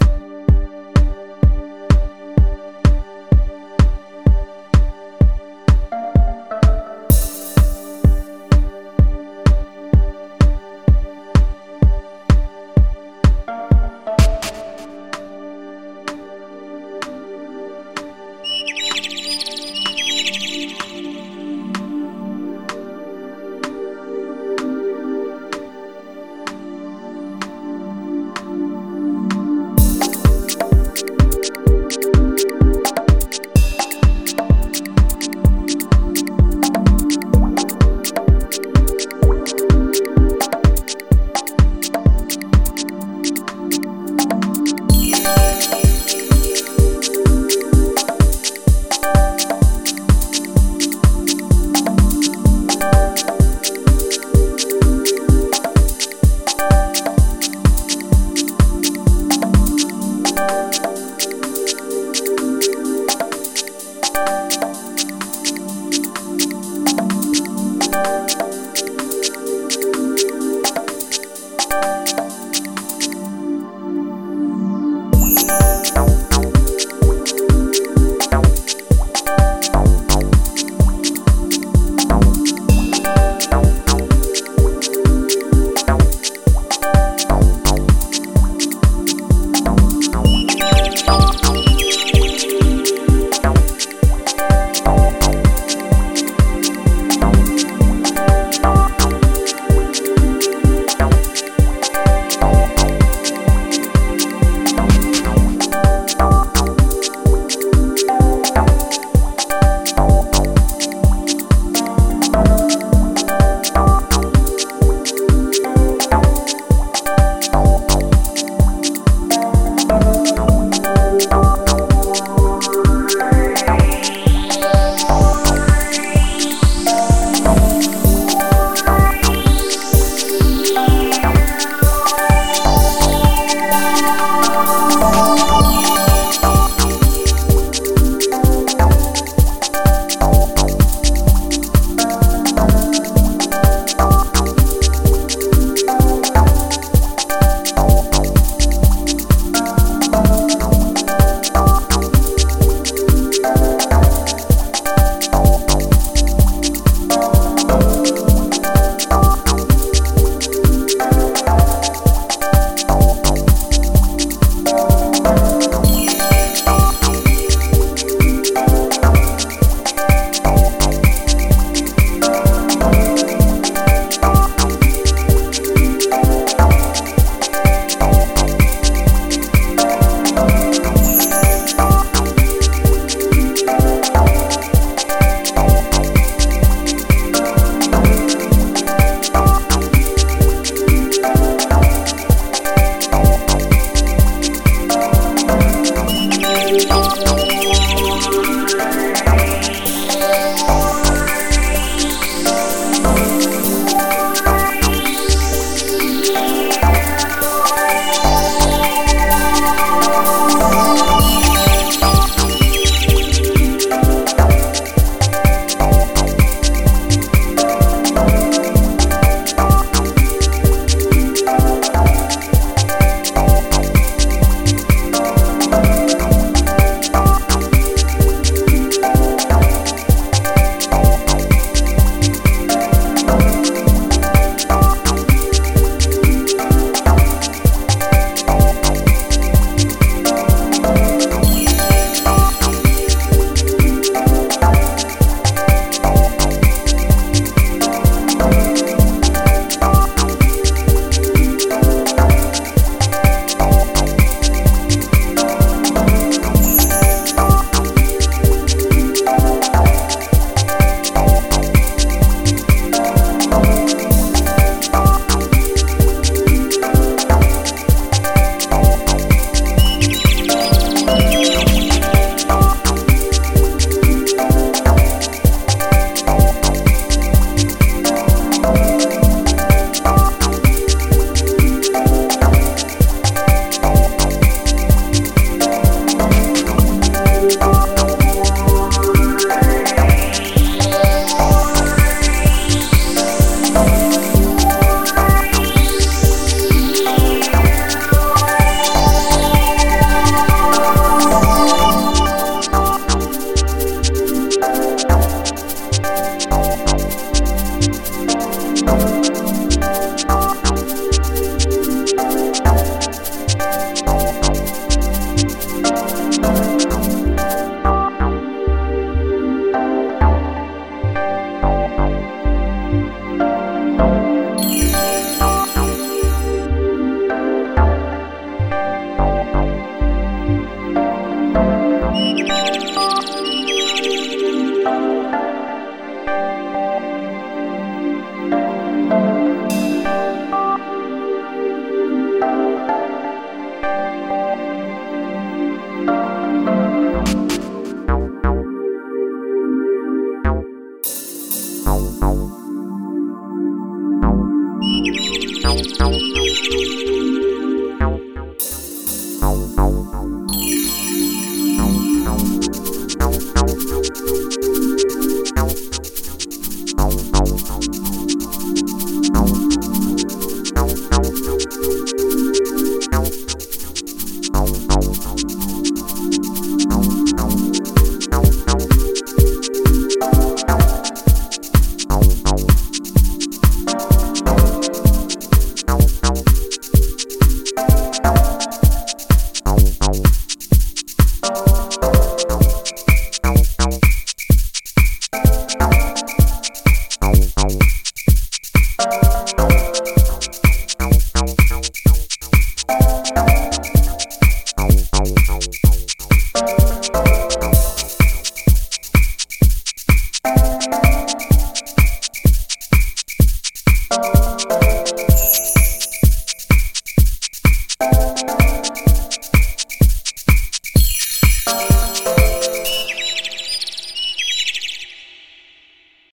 Bye.